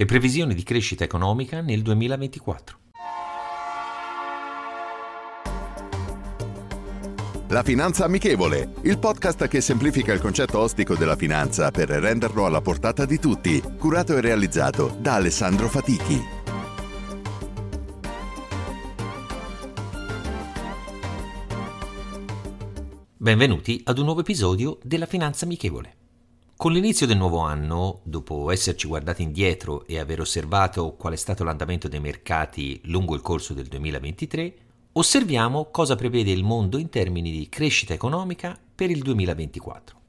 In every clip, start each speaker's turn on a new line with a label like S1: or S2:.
S1: Le previsioni di crescita economica nel 2024.
S2: La Finanza Amichevole, il podcast che semplifica il concetto ostico della finanza per renderlo alla portata di tutti, curato e realizzato da Alessandro Fatichi.
S1: Benvenuti ad un nuovo episodio della Finanza Amichevole. Con l'inizio del nuovo anno, dopo esserci guardati indietro e aver osservato qual è stato l'andamento dei mercati lungo il corso del 2023, osserviamo cosa prevede il mondo in termini di crescita economica per il 2024.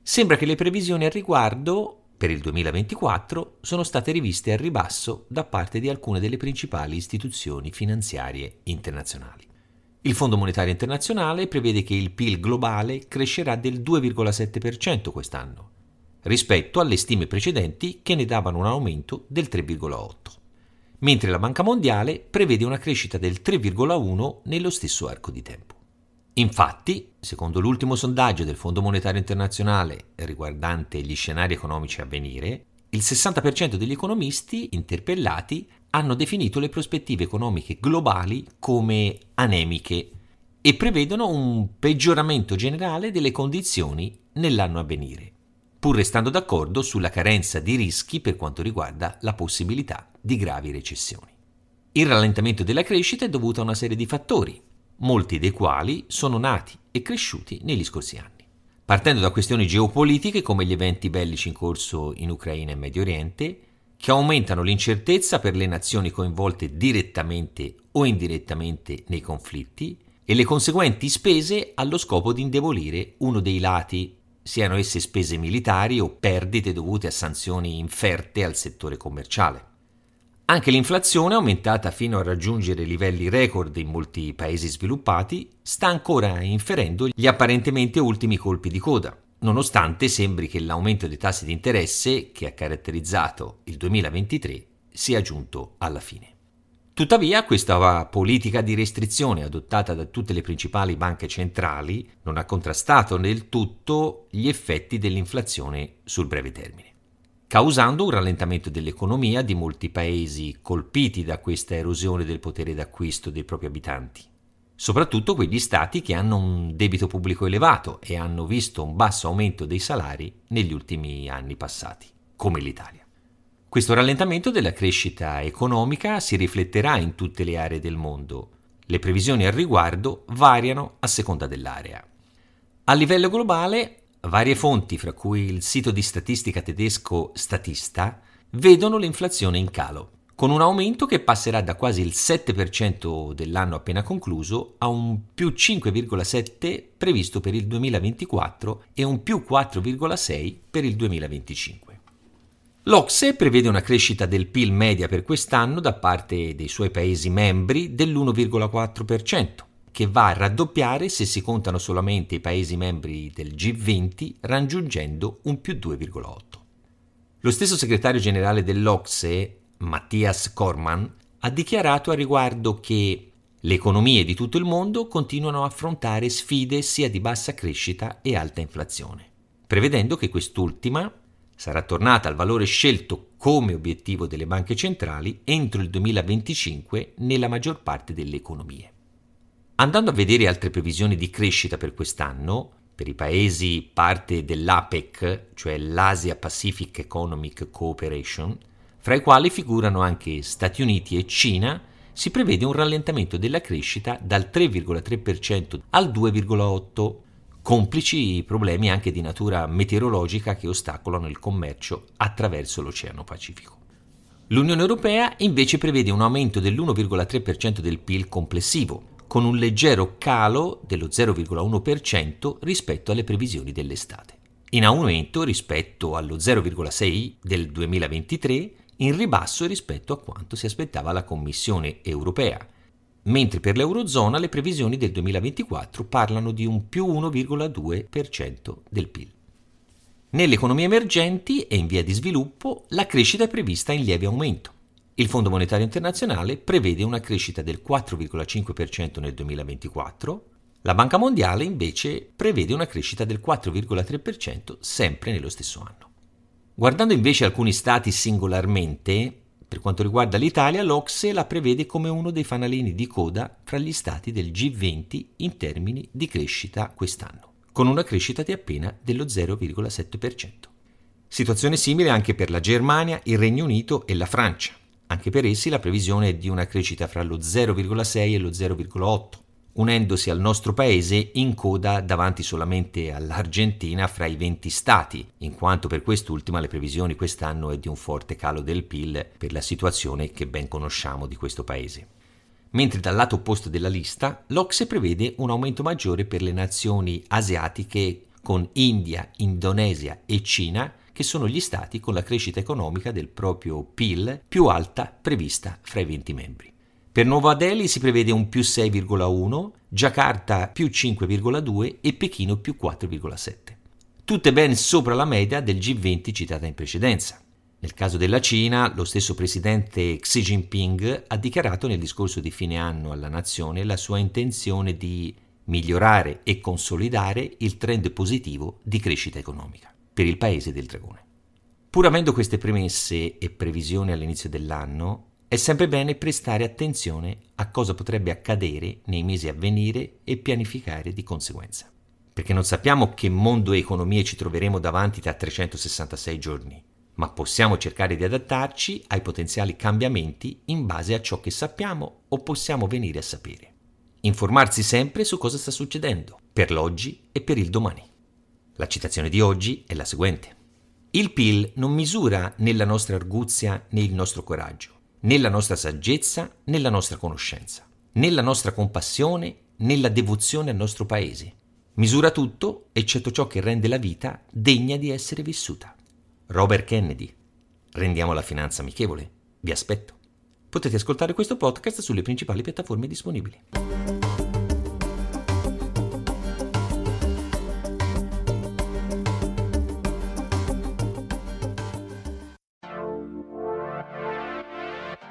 S1: Sembra che le previsioni al riguardo per il 2024 sono state riviste al ribasso da parte di alcune delle principali istituzioni finanziarie internazionali. Il Fondo Monetario Internazionale prevede che il PIL globale crescerà del 2,7% quest'anno, rispetto alle stime precedenti che ne davano un aumento del 3,8%, mentre la Banca Mondiale prevede una crescita del 3,1% nello stesso arco di tempo. Infatti, secondo l'ultimo sondaggio del Fondo Monetario Internazionale riguardante gli scenari economici a venire, il 60% degli economisti interpellati hanno definito le prospettive economiche globali come anemiche e prevedono un peggioramento generale delle condizioni nell'anno a venire, pur restando d'accordo sulla carenza di rischi per quanto riguarda la possibilità di gravi recessioni. Il rallentamento della crescita è dovuto a una serie di fattori, molti dei quali sono nati e cresciuti negli scorsi anni. Partendo da questioni geopolitiche come gli eventi bellici in corso in Ucraina e Medio Oriente, che aumentano l'incertezza per le nazioni coinvolte direttamente o indirettamente nei conflitti e le conseguenti spese allo scopo di indebolire uno dei lati, siano esse spese militari o perdite dovute a sanzioni inferte al settore commerciale. Anche l'inflazione, aumentata fino a raggiungere livelli record in molti paesi sviluppati, sta ancora inferendo gli apparentemente ultimi colpi di coda, nonostante sembri che l'aumento dei tassi di interesse che ha caratterizzato il 2023 sia giunto alla fine. Tuttavia, questa politica di restrizione adottata da tutte le principali banche centrali non ha contrastato del tutto gli effetti dell'inflazione sul breve termine causando un rallentamento dell'economia di molti paesi colpiti da questa erosione del potere d'acquisto dei propri abitanti, soprattutto quegli stati che hanno un debito pubblico elevato e hanno visto un basso aumento dei salari negli ultimi anni passati, come l'Italia. Questo rallentamento della crescita economica si rifletterà in tutte le aree del mondo. Le previsioni al riguardo variano a seconda dell'area. A livello globale, Varie fonti, fra cui il sito di statistica tedesco Statista, vedono l'inflazione in calo, con un aumento che passerà da quasi il 7% dell'anno appena concluso a un più 5,7% previsto per il 2024 e un più 4,6% per il 2025. L'Ocse prevede una crescita del PIL media per quest'anno da parte dei suoi Paesi membri dell'1,4%, che va a raddoppiare se si contano solamente i Paesi membri del G20, raggiungendo un più 2,8. Lo stesso segretario generale dell'Ocse, Mattias Korman, ha dichiarato a riguardo che le economie di tutto il mondo continuano a affrontare sfide sia di bassa crescita e alta inflazione, prevedendo che quest'ultima sarà tornata al valore scelto come obiettivo delle banche centrali entro il 2025 nella maggior parte delle economie. Andando a vedere altre previsioni di crescita per quest'anno, per i paesi parte dell'APEC, cioè l'Asia Pacific Economic Cooperation, fra i quali figurano anche Stati Uniti e Cina, si prevede un rallentamento della crescita dal 3,3% al 2,8%, complici problemi anche di natura meteorologica che ostacolano il commercio attraverso l'Oceano Pacifico. L'Unione Europea invece prevede un aumento dell'1,3% del PIL complessivo, con un leggero calo dello 0,1% rispetto alle previsioni dell'estate. In aumento rispetto allo 0,6 del 2023 in ribasso rispetto a quanto si aspettava la Commissione europea, mentre per l'Eurozona le previsioni del 2024 parlano di un più 1,2% del PIL. Nelle economie emergenti e in via di sviluppo la crescita è prevista in lieve aumento. Il Fondo Monetario Internazionale prevede una crescita del 4,5% nel 2024, la Banca Mondiale invece prevede una crescita del 4,3% sempre nello stesso anno. Guardando invece alcuni stati singolarmente, per quanto riguarda l'Italia, l'Ocse la prevede come uno dei fanalini di coda fra gli stati del G20 in termini di crescita quest'anno, con una crescita di appena dello 0,7%. Situazione simile anche per la Germania, il Regno Unito e la Francia. Anche per essi la previsione è di una crescita fra lo 0,6 e lo 0,8 unendosi al nostro paese in coda davanti solamente all'Argentina fra i 20 stati, in quanto per quest'ultima le previsioni quest'anno è di un forte calo del PIL per la situazione che ben conosciamo di questo paese. Mentre dal lato opposto della lista, l'Ocse prevede un aumento maggiore per le nazioni asiatiche con India, Indonesia e Cina, che sono gli stati con la crescita economica del proprio PIL più alta prevista fra i 20 membri. Per Nuova Delhi si prevede un più 6,1, Giacarta più 5,2 e Pechino più 4,7. Tutte ben sopra la media del G20 citata in precedenza. Nel caso della Cina, lo stesso presidente Xi Jinping ha dichiarato nel discorso di fine anno alla nazione la sua intenzione di migliorare e consolidare il trend positivo di crescita economica per il paese del dragone. Pur avendo queste premesse e previsioni all'inizio dell'anno, è sempre bene prestare attenzione a cosa potrebbe accadere nei mesi a venire e pianificare di conseguenza. Perché non sappiamo che mondo e economie ci troveremo davanti tra 366 giorni, ma possiamo cercare di adattarci ai potenziali cambiamenti in base a ciò che sappiamo o possiamo venire a sapere. Informarsi sempre su cosa sta succedendo, per l'oggi e per il domani. La citazione di oggi è la seguente. Il PIL non misura né la nostra arguzia né il nostro coraggio nella nostra saggezza, nella nostra conoscenza, nella nostra compassione, nella devozione al nostro paese. Misura tutto, eccetto ciò che rende la vita degna di essere vissuta. Robert Kennedy. Rendiamo la finanza amichevole. Vi aspetto. Potete ascoltare questo podcast sulle principali piattaforme disponibili.